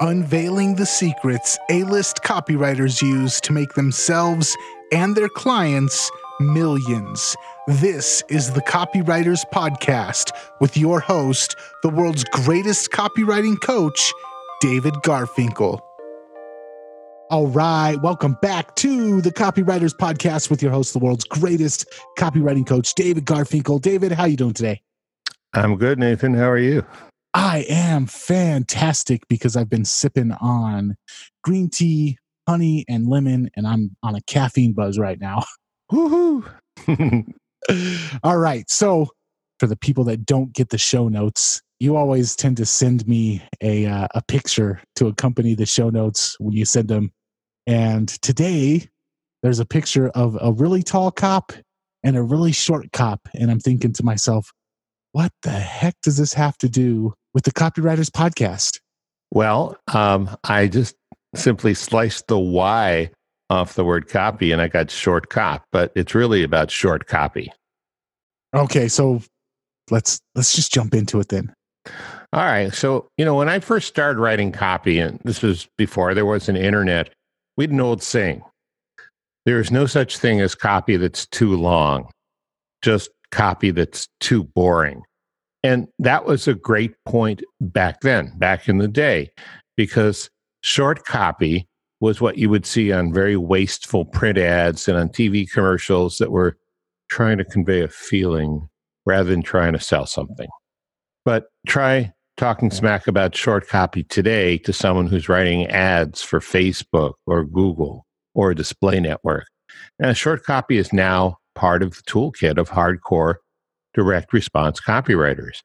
unveiling the secrets A list copywriters use to make themselves and their clients millions. This is the Copywriters Podcast with your host, the world's greatest copywriting coach, David Garfinkel. All right, welcome back to the Copywriters Podcast with your host, the world's greatest copywriting coach, David Garfinkel. David, how you doing today? I'm good, Nathan. How are you? I am fantastic because I've been sipping on green tea, honey, and lemon, and I'm on a caffeine buzz right now. Woohoo! All right. So, for the people that don't get the show notes, you always tend to send me a uh, a picture to accompany the show notes when you send them. And today, there's a picture of a really tall cop and a really short cop, and I'm thinking to myself, what the heck does this have to do with the Copywriters Podcast? Well, um, I just simply sliced the Y off the word copy and I got short cop, but it's really about short copy. Okay, so let's let's just jump into it then. All right. So, you know, when I first started writing copy, and this was before there was an internet, we had an old saying. There is no such thing as copy that's too long, just copy that's too boring. And that was a great point back then, back in the day, because short copy was what you would see on very wasteful print ads and on TV commercials that were trying to convey a feeling rather than trying to sell something. But try talking smack about short copy today to someone who's writing ads for Facebook or Google or a display network. And short copy is now part of the toolkit of hardcore direct response copywriters.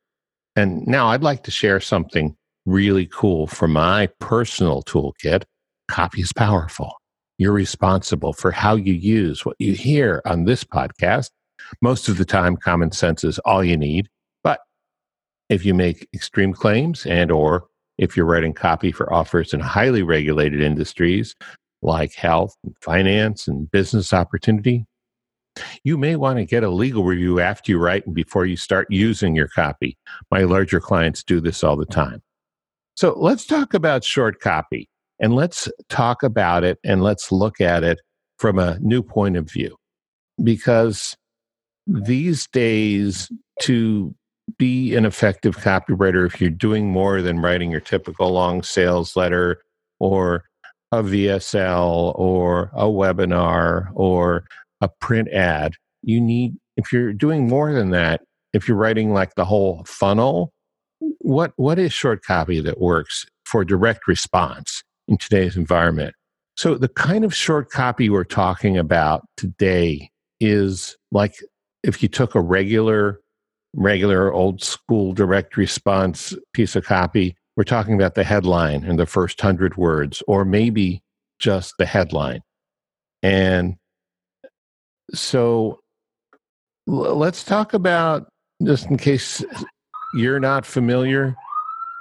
And now I'd like to share something really cool from my personal toolkit Copy is powerful. You're responsible for how you use what you hear on this podcast. Most of the time, common sense is all you need. But if you make extreme claims and or if you're writing copy for offers in highly regulated industries like health and finance and business opportunity, you may want to get a legal review after you write and before you start using your copy. My larger clients do this all the time. So let's talk about short copy. And let's talk about it and let's look at it from a new point of view. Because these days, to be an effective copywriter, if you're doing more than writing your typical long sales letter or a VSL or a webinar or a print ad, you need, if you're doing more than that, if you're writing like the whole funnel, what what is short copy that works for direct response? in today's environment. So, the kind of short copy we're talking about today is like if you took a regular, regular old school direct response piece of copy, we're talking about the headline and the first hundred words, or maybe just the headline. And so, let's talk about just in case you're not familiar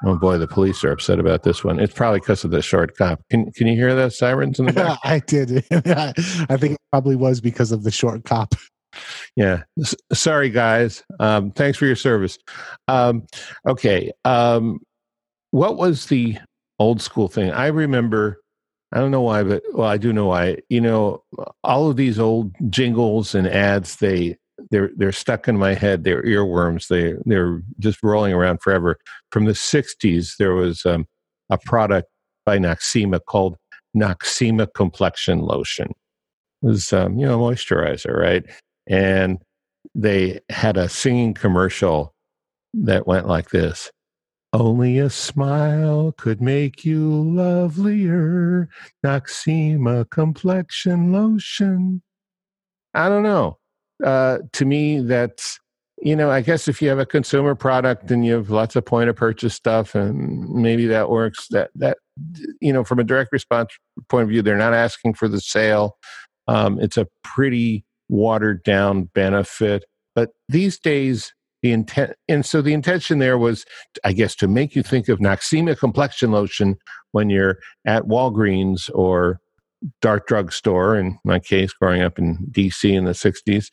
Oh boy, the police are upset about this one. It's probably because of the short cop. Can can you hear the sirens in the back? I did. I think it probably was because of the short cop. Yeah. S- sorry, guys. Um, thanks for your service. Um, okay. Um, what was the old school thing? I remember. I don't know why, but well, I do know why. You know, all of these old jingles and ads. They they're they're stuck in my head. They're earworms. They they're just rolling around forever. From the '60s, there was um, a product by Noxzema called Noxzema Complexion Lotion. It was um, you know moisturizer, right? And they had a singing commercial that went like this. Only a smile could make you lovelier. Noxzema complexion lotion. I don't know uh, to me, that's you know, I guess if you have a consumer product and you have lots of point of purchase stuff, and maybe that works. That that you know, from a direct response point of view, they're not asking for the sale. Um, it's a pretty watered down benefit. But these days, the intent, and so the intention there was, I guess, to make you think of Noxzema complexion lotion when you're at Walgreens or Dart drugstore in my case growing up in dc in the 60s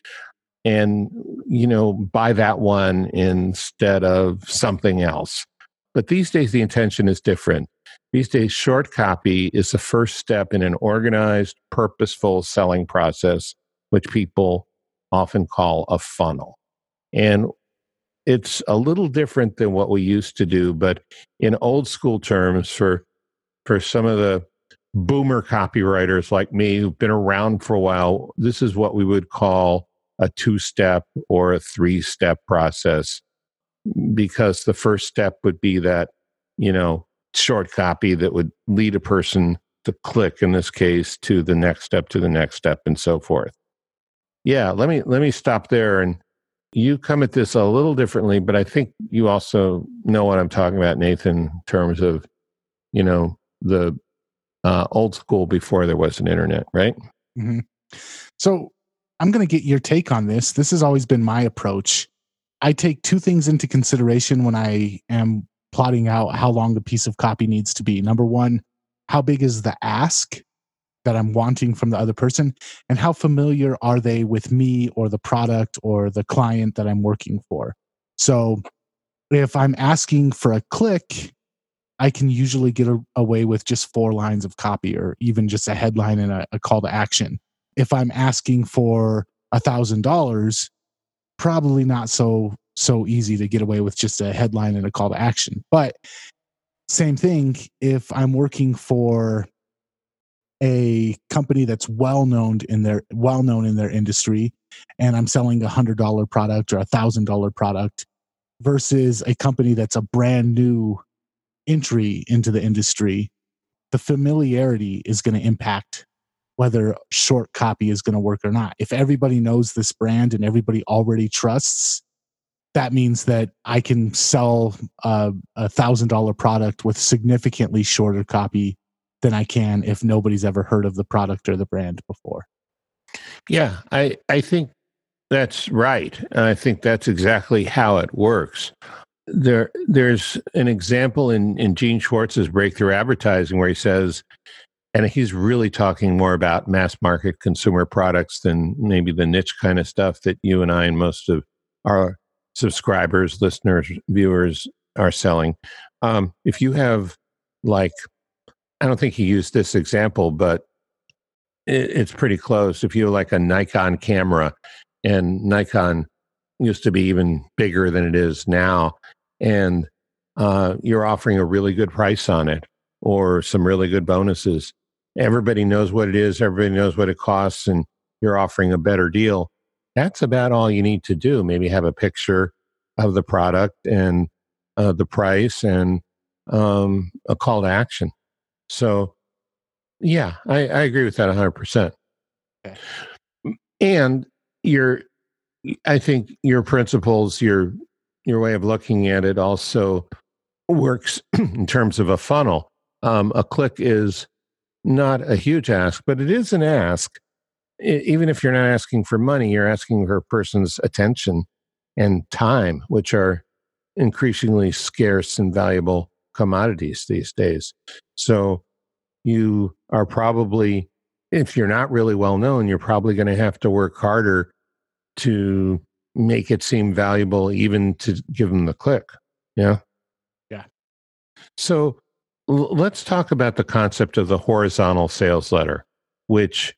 and you know buy that one instead of something else but these days the intention is different These days, short copy is the first step in an organized, purposeful selling process, which people often call a funnel. And it's a little different than what we used to do, but in old school terms, for for some of the boomer copywriters like me who've been around for a while, this is what we would call a two step or a three step process because the first step would be that, you know, short copy that would lead a person to click in this case to the next step to the next step and so forth. Yeah, let me let me stop there and you come at this a little differently, but I think you also know what I'm talking about, Nathan, in terms of, you know, the uh, old school before there was an internet, right? Mm-hmm. So I'm going to get your take on this. This has always been my approach. I take two things into consideration when I am plotting out how long a piece of copy needs to be. Number one, how big is the ask that I'm wanting from the other person? And how familiar are they with me or the product or the client that I'm working for? So if I'm asking for a click, I can usually get a, away with just four lines of copy or even just a headline and a, a call to action. If I'm asking for a thousand dollars, probably not so so easy to get away with just a headline and a call to action. But same thing if I'm working for a company that's well known in their well known in their industry and I'm selling a hundred dollar product or a thousand dollar product versus a company that's a brand new entry into the industry, the familiarity is going to impact whether short copy is going to work or not. If everybody knows this brand and everybody already trusts, that means that I can sell a thousand dollar product with significantly shorter copy than I can if nobody's ever heard of the product or the brand before. Yeah, I I think that's right. and I think that's exactly how it works there there's an example in in Gene Schwartz's breakthrough advertising where he says and he's really talking more about mass market consumer products than maybe the niche kind of stuff that you and I and most of our subscribers, listeners, viewers are selling. Um, if you have like, I don't think he used this example, but it, it's pretty close. If you like a Nikon camera and Nikon used to be even bigger than it is now, and uh, you're offering a really good price on it or some really good bonuses. Everybody knows what it is, everybody knows what it costs, and you're offering a better deal. That's about all you need to do. Maybe have a picture of the product and uh, the price and um, a call to action. So, yeah, I, I agree with that 100%. Okay. And your, I think your principles, your your way of looking at it also works in terms of a funnel. Um, a click is not a huge ask, but it is an ask. even if you're not asking for money, you're asking for a person's attention and time, which are increasingly scarce and valuable commodities these days. So you are probably, if you're not really well known, you're probably going to have to work harder to make it seem valuable even to give them the click. Yeah. Yeah. So l- let's talk about the concept of the horizontal sales letter, which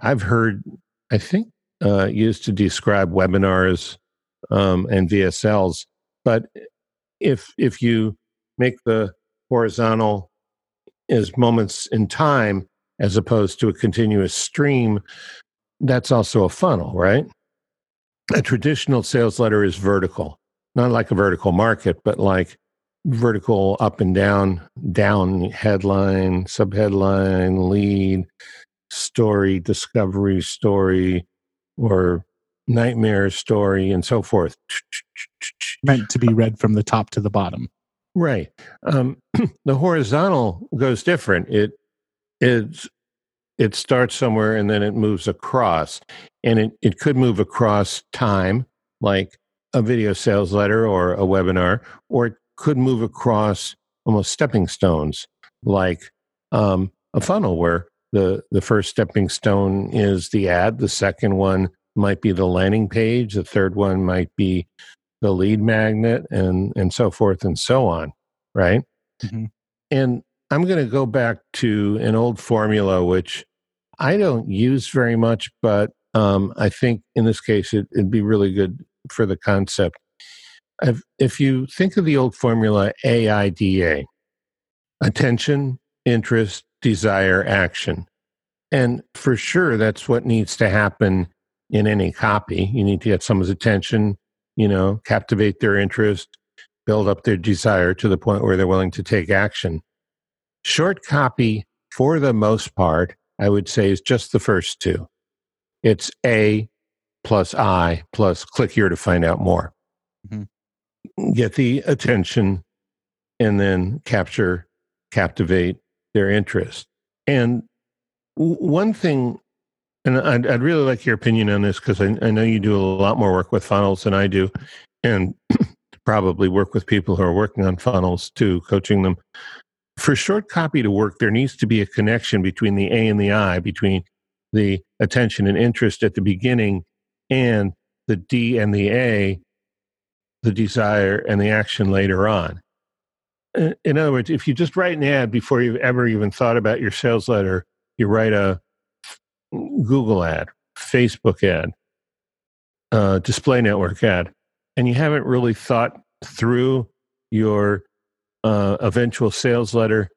I've heard, I think, uh, used to describe webinars um, and VSLs. But if if you make the horizontal as moments in time as opposed to a continuous stream, that's also a funnel, right? a traditional sales letter is vertical, not like a vertical market, but like vertical up and down, down headline, subheadline, lead, story, discovery story, or nightmare story, and so forth. Meant to be read from the top to the bottom. Right. Um, the horizontal goes different. It it's it starts somewhere and then it moves across. And it, it could move across time, like a video sales letter or a webinar, or it could move across almost stepping stones, like um, a funnel where the, the first stepping stone is the ad, the second one might be the landing page, the third one might be the lead magnet, and, and so forth and so on, right? Mm-hmm. And I'm going to go back to an old formula, which I don't use very much, but um, I think in this case it, would be really good for the concept. If, if you think of the old formula AIDA, attention, interest, desire, action. And for sure, that's what needs to happen in any copy. You need to get someone's attention, you know, captivate their interest, build up their desire to the point where they're willing to take action. Short copy, for the most part, I would say is just the first two. It's A plus I plus click here to find out more. Mm-hmm. Get the attention and then capture, captivate their interest. And one thing, and I'd, I'd really like your opinion on this because I, I know you do a lot more work with funnels than I do, and probably work with people who are working on funnels too, coaching them. For short copy to work, there needs to be a connection between the A and the I, between the attention and interest at the beginning and the D and the A, the desire and the action later on. Uh, in other words, if you just write an ad before you've ever even thought about your sales letter, you write a Google ad, Facebook ad, uh, display network ad, and you haven't really thought through your uh, eventual sales letter,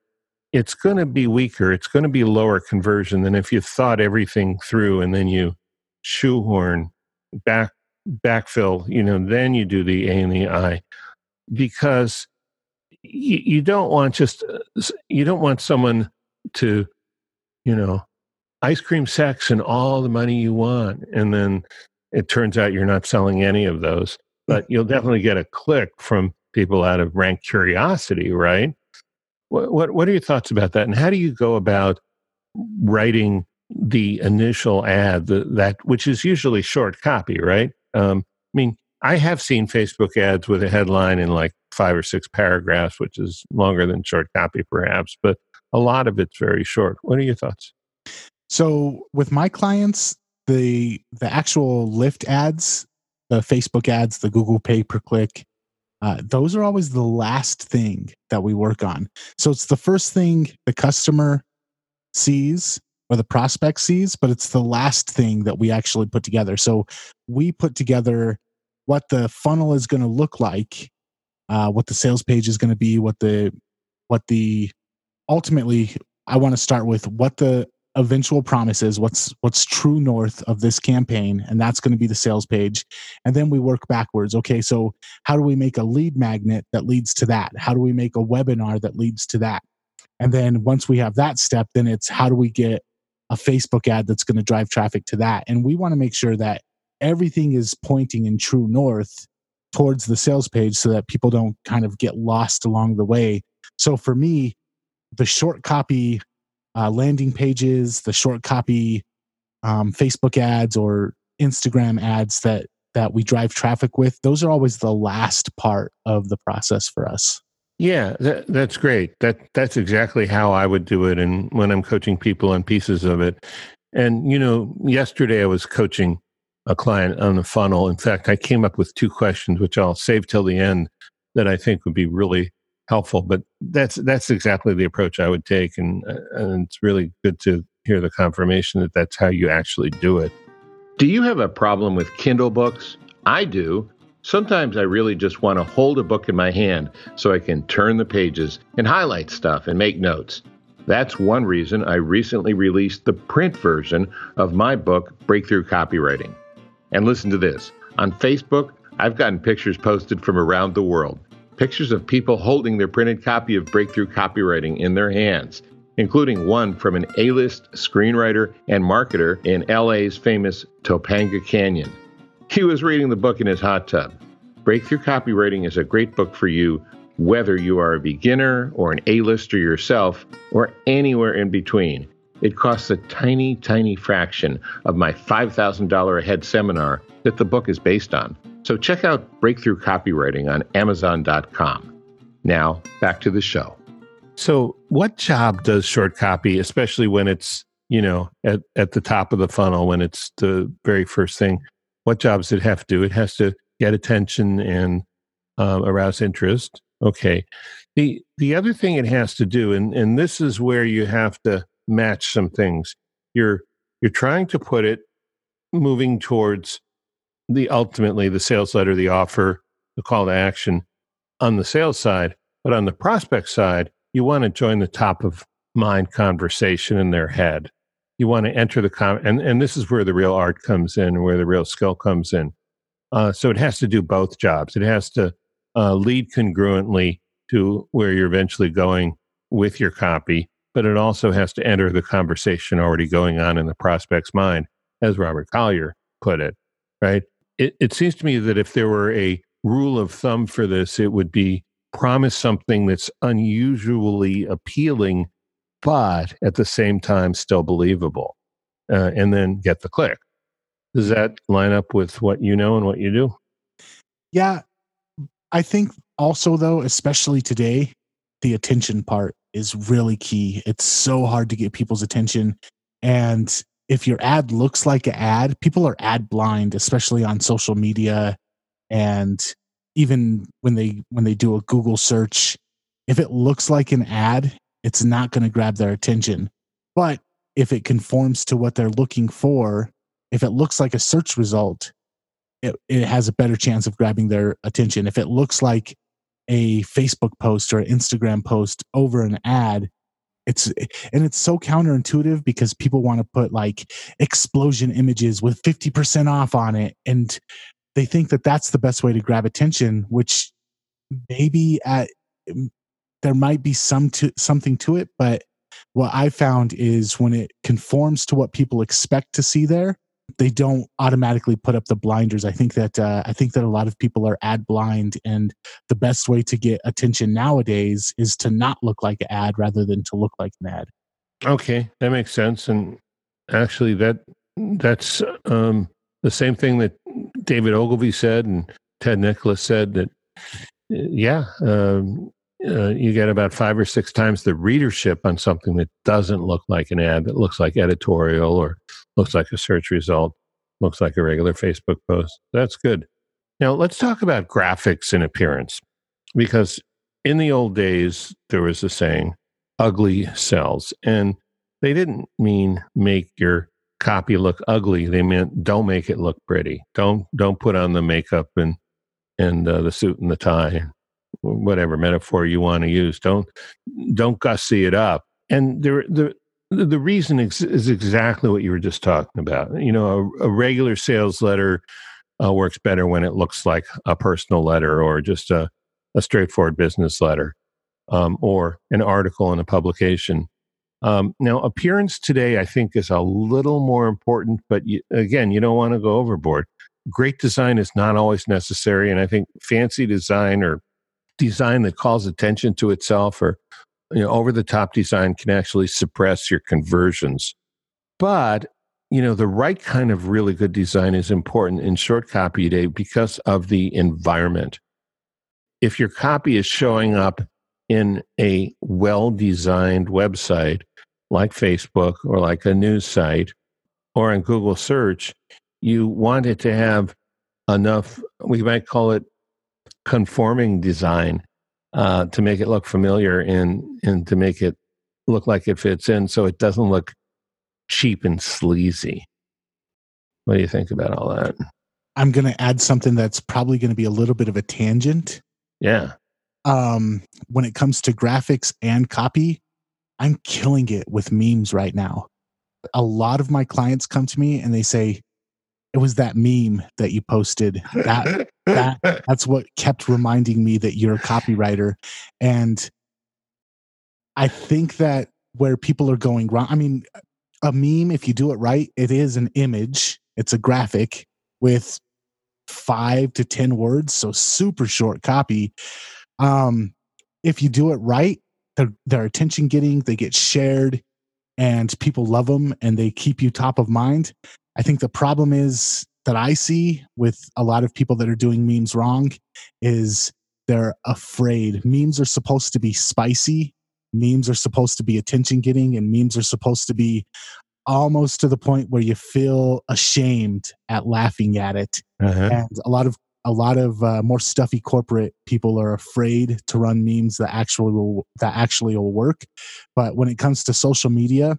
it's going to be weaker. It's going to be lower conversion than if you thought everything through and then you shoehorn back backfill. You know, then you do the A and the I because you, you don't want just uh, you don't want someone to you know ice cream sex and all the money you want and then it turns out you're not selling any of those but you'll definitely get a click from people out of rank curiosity, right? What, what, what are your thoughts about that? And how do you go about writing the initial ad the, that which is usually short copy, right? Um, I mean, I have seen Facebook ads with a headline in like five or six paragraphs, which is longer than short copy, perhaps, but a lot of it's very short. What are your thoughts? So, with my clients, the the actual lift ads the Facebook ads, the Google pay per click. Uh, those are always the last thing that we work on. So it's the first thing the customer sees or the prospect sees, but it's the last thing that we actually put together. So we put together what the funnel is going to look like, uh, what the sales page is going to be, what the what the ultimately I want to start with what the eventual promises what's what's true north of this campaign and that's going to be the sales page. And then we work backwards. Okay so how do we make a lead magnet that leads to that? How do we make a webinar that leads to that? And then once we have that step then it's how do we get a facebook ad that's going to drive traffic to that? And we want to make sure that everything is pointing in true north towards the sales page so that people don't kind of get lost along the way. So for me the short copy uh, landing pages, the short copy um, Facebook ads or Instagram ads that that we drive traffic with, those are always the last part of the process for us. Yeah, that, that's great. That that's exactly how I would do it, and when I'm coaching people on pieces of it. And you know, yesterday I was coaching a client on the funnel. In fact, I came up with two questions, which I'll save till the end, that I think would be really helpful. But that's that's exactly the approach I would take, and uh, and it's really good to hear the confirmation that that's how you actually do it. Do you have a problem with Kindle books? I do. Sometimes I really just want to hold a book in my hand so I can turn the pages and highlight stuff and make notes. That's one reason I recently released the print version of my book, Breakthrough Copywriting. And listen to this on Facebook, I've gotten pictures posted from around the world pictures of people holding their printed copy of Breakthrough Copywriting in their hands, including one from an A list screenwriter and marketer in LA's famous Topanga Canyon. He was reading the book in his hot tub. Breakthrough Copywriting is a great book for you, whether you are a beginner or an A-lister yourself, or anywhere in between. It costs a tiny, tiny fraction of my $5,000 a head seminar that the book is based on. So check out Breakthrough Copywriting on Amazon.com. Now, back to the show. So, what job does short copy, especially when it's, you know, at, at the top of the funnel, when it's the very first thing? What jobs does it have to do? It has to get attention and um, arouse interest. Okay. The the other thing it has to do, and, and this is where you have to match some things. You're you're trying to put it moving towards the ultimately the sales letter, the offer, the call to action on the sales side, but on the prospect side, you want to join the top of mind conversation in their head. You want to enter the com, and and this is where the real art comes in, where the real skill comes in. Uh, so it has to do both jobs. It has to uh, lead congruently to where you're eventually going with your copy, but it also has to enter the conversation already going on in the prospect's mind, as Robert Collier put it. Right? It, it seems to me that if there were a rule of thumb for this, it would be promise something that's unusually appealing, but at the same time still believable, uh, and then get the click. Does that line up with what you know and what you do? Yeah. I think also, though, especially today, the attention part is really key. It's so hard to get people's attention. And if your ad looks like an ad, people are ad blind, especially on social media and even when they when they do a google search if it looks like an ad it's not going to grab their attention but if it conforms to what they're looking for if it looks like a search result, it, it has a better chance of grabbing their attention. If it looks like a Facebook post or an Instagram post over an ad, it's eh, and it's so counterintuitive because people want to put like explosion images with 50% off on it and they think that that's the best way to grab attention which maybe at there might be some to something to it but what i found is when it conforms to what people expect to see there they don't automatically put up the blinders. I think that uh, I think that a lot of people are ad blind, and the best way to get attention nowadays is to not look like an ad rather than to look like an ad. Okay, that makes sense. And actually, that that's um, the same thing that David Ogilvy said and Ted Nicholas said that. Yeah, um, uh, you get about five or six times the readership on something that doesn't look like an ad, that looks like editorial or looks like a search result, looks like a regular Facebook post. That's good. Now, let's talk about graphics and appearance because in the old days, there was a saying, ugly sells. And they didn't mean make your copy look ugly. They meant don't make it look pretty. Don't don't put on the makeup and and uh, the suit and the tie, whatever metaphor you want to use. Don't don't gussy it up. And there the the reason is exactly what you were just talking about. You know, a, a regular sales letter uh, works better when it looks like a personal letter or just a, a straightforward business letter um, or an article in a publication. Um, now, appearance today, I think, is a little more important, but you, again, you don't want to go overboard. Great design is not always necessary. And I think fancy design or design that calls attention to itself or you know, over the top design can actually suppress your conversions. But, you know, the right kind of really good design is important in short copy today because of the environment. If your copy is showing up in a well designed website like Facebook or like a news site or in Google search, you want it to have enough, we might call it conforming design uh, to make it look familiar and and to make it look like it fits in, so it doesn't look cheap and sleazy. What do you think about all that? I'm going to add something that's probably going to be a little bit of a tangent. Yeah. Um, when it comes to graphics and copy, I'm killing it with memes right now. A lot of my clients come to me and they say, it was that meme that you posted that that that's what kept reminding me that you're a copywriter. And i think that where people are going wrong i mean a meme if you do it right it is an image. It's a graphic with five to ten words so super short copy. Um if you do it right they're attention getting they get shared and people love them and they keep you top of mind. I think the problem is that I see with a lot of people that are doing memes wrong is they're afraid. Memes are supposed to be spicy, memes are supposed to be attention getting, and memes are supposed to be almost to the point where you feel ashamed at laughing at it. Uh-huh. And a lot of a lot of uh, more stuffy corporate people are afraid to run memes that actually will that actually will work. But when it comes to social media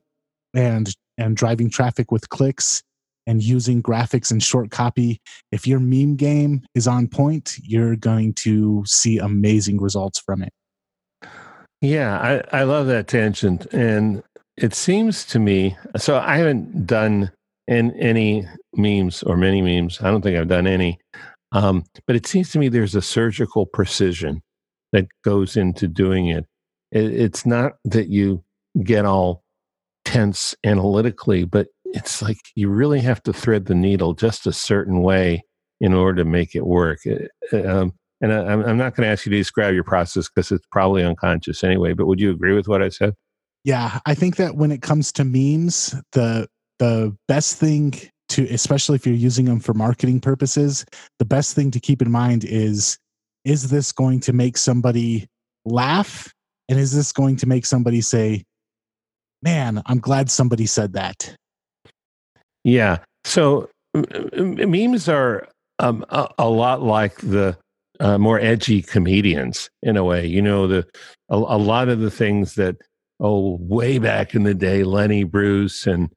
and and driving traffic with clicks and using graphics and short copy, if your meme game is on point, you're going to see amazing results from it. Yeah, I, I love that tangent. And it seems to me so I haven't done in any memes or many memes. I don't think I've done any. Um, but it seems to me there's a surgical precision that goes into doing it. it. It's not that you get all tense analytically, but it's like you really have to thread the needle just a certain way in order to make it work. Uh, um, and I, I'm not going to ask you to describe your process because it's probably unconscious anyway. But would you agree with what I said? Yeah, I think that when it comes to memes, the the best thing to especially if you're using them for marketing purposes, the best thing to keep in mind is is this going to make somebody laugh and is this going to make somebody say, "Man, I'm glad somebody said that." Yeah. So memes are um, a, a, lot like the uh, more edgy comedians in a way. You know, the a, a, lot of the things that oh, way back in the day, Lenny Bruce and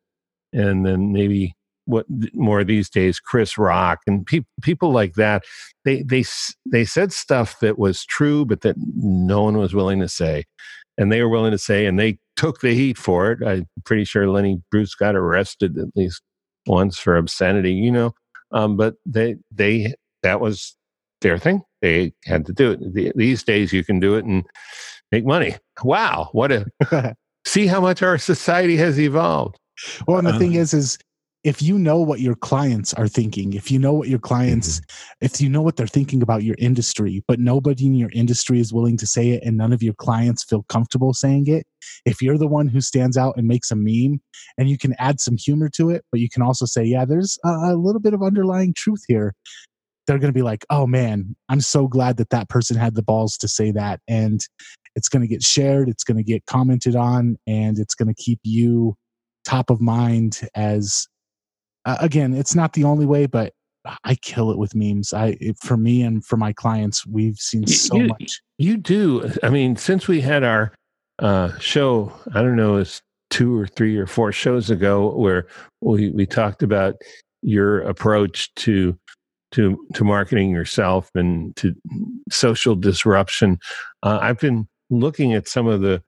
and then maybe what more these days, Chris Rock and pe- people like that. They they they said stuff that was true, but that no one was willing to say, and they were willing to say, and they took the heat for it. I'm pretty sure Lenny Bruce got arrested at least once for obscenity, you know. Um, but they they that was their thing. They had to do it. The, these days, you can do it and make money. Wow, what a see how much our society has evolved. Well, and the thing is, is if you know what your clients are thinking, if you know what your clients, mm-hmm. if you know what they're thinking about your industry, but nobody in your industry is willing to say it and none of your clients feel comfortable saying it, if you're the one who stands out and makes a meme and you can add some humor to it, but you can also say, yeah, there's a, a little bit of underlying truth here, they're going to be like, oh man, I'm so glad that that person had the balls to say that. And it's going to get shared, it's going to get commented on, and it's going to keep you top of mind as uh, again it's not the only way but i kill it with memes. I it, for me and for my clients we've seen so you, much. you do i mean since we had our uh, show i don't know it's two or three or four shows ago where we, we talked about your approach to to to marketing yourself and to social disruption. Uh, i've been looking at some of the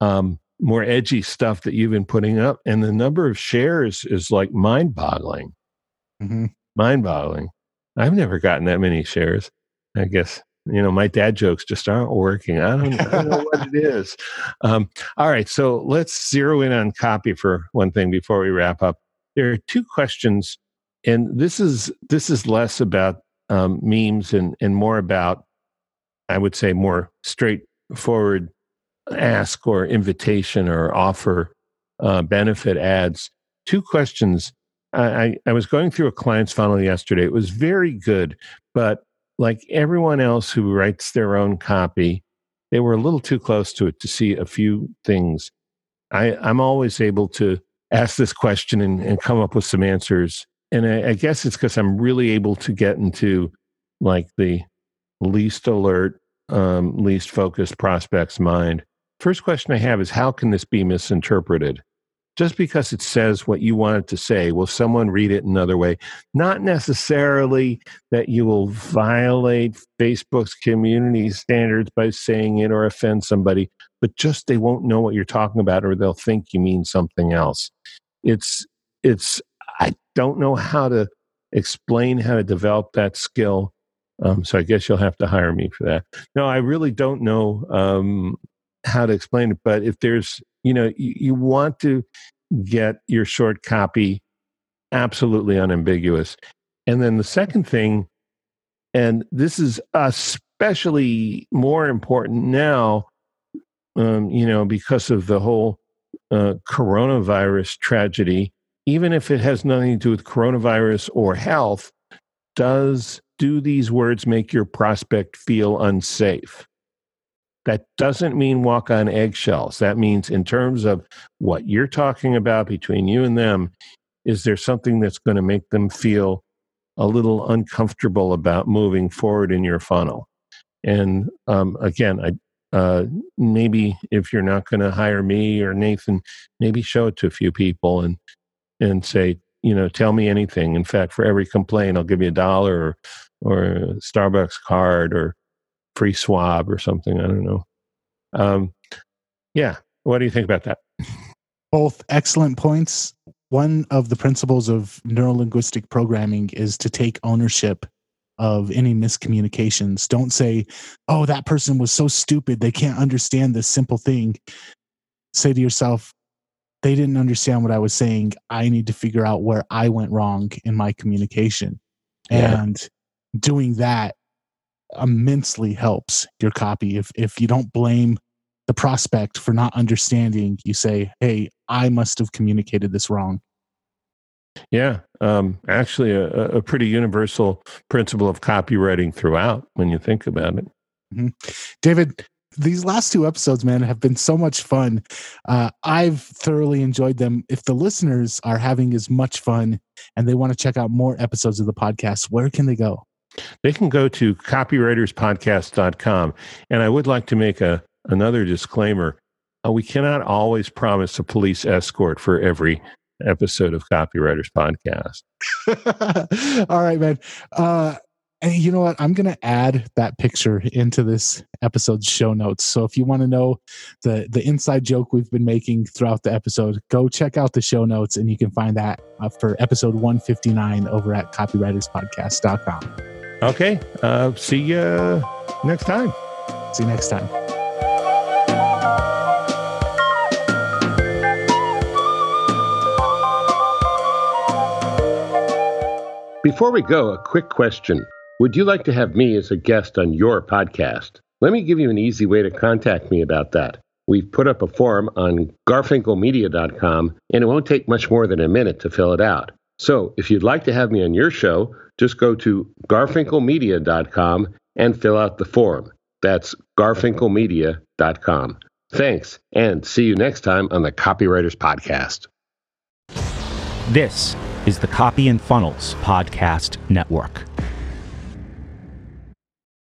um, more edgy stuff that you've been putting up, and the number of shares is like mind boggling. Mm-hmm. Mind boggling. I've never gotten that many shares. I guess you know my dad jokes just aren't working. I don't, I don't know what it is. Um, all right, so let's zero in on copy for one thing before we wrap up. There are two questions, and this is this is less about um, memes and and more about, I would say, more straightforward ask or invitation or offer uh, benefit ads. Two questions. I, I was going through a client's funnel yesterday. It was very good, but like everyone else who writes their own copy, they were a little too close to it to see a few things. I, I'm always able to ask this question and, and come up with some answers. And I, I guess it's because I'm really able to get into like the least alert, um, least focused prospect's mind. First question I have is how can this be misinterpreted? Just because it says what you want it to say, will someone read it another way? Not necessarily that you will violate Facebook's community standards by saying it or offend somebody, but just they won't know what you're talking about or they'll think you mean something else. It's, it's, I don't know how to explain how to develop that skill. Um, so I guess you'll have to hire me for that. No, I really don't know um, how to explain it, but if there's, you know, you, you want to get your short copy absolutely unambiguous. And then the second thing, and this is especially more important now, um, you know, because of the whole uh, coronavirus tragedy, even if it has nothing to do with coronavirus or health, does do these words make your prospect feel unsafe? That doesn't mean walk on eggshells. That means, in terms of what you're talking about between you and them, is there something that's going to make them feel a little uncomfortable about moving forward in your funnel. And um, again, I uh, maybe if you're not going to hire me or Nathan, maybe show it to a few people and and say, you know, tell me anything. In fact, for every complaint, I'll give you a dollar or, or a Starbucks card or free swab or something. I don't know. Um, yeah. What do you think about that? Both excellent points. One of the principles of neurolinguistic programming is to take ownership of any miscommunications. Don't say, oh, that person was so stupid. They can't understand this simple thing. Say to yourself, they didn't understand what I was saying. I need to figure out where I went wrong in my communication. Yeah. And doing that immensely helps your copy. If if you don't blame the prospect for not understanding, you say, "Hey, I must have communicated this wrong." Yeah, um, actually, a, a, pretty universal principle of copywriting throughout when you think about it. Mm-hmm. David, these last two episodes, man, have been so much fun. Uh, I've thoroughly enjoyed them. If the listeners are having as much fun and they want to check out more episodes of the podcast, where can they go? They can go to copywriterspodcast.com. And I would like to make a another disclaimer. Uh, we cannot always promise a police escort for every episode of Copywriters Podcast. All right, man. Uh, and you know what? I'm going to add that picture into this episode's show notes. So if you want to know the the inside joke we've been making throughout the episode, go check out the show notes, and you can find that uh, for episode 159 over at copywriterspodcast.com. Okay. Uh, see you next time. See you next time. Before we go, a quick question. Would you like to have me as a guest on your podcast? Let me give you an easy way to contact me about that. We've put up a form on garfinkelmedia.com, and it won't take much more than a minute to fill it out. So if you'd like to have me on your show, just go to garfinkelmedia.com and fill out the form. That's garfinkelmedia.com. Thanks, and see you next time on the Copywriters Podcast. This is the Copy and Funnels Podcast Network.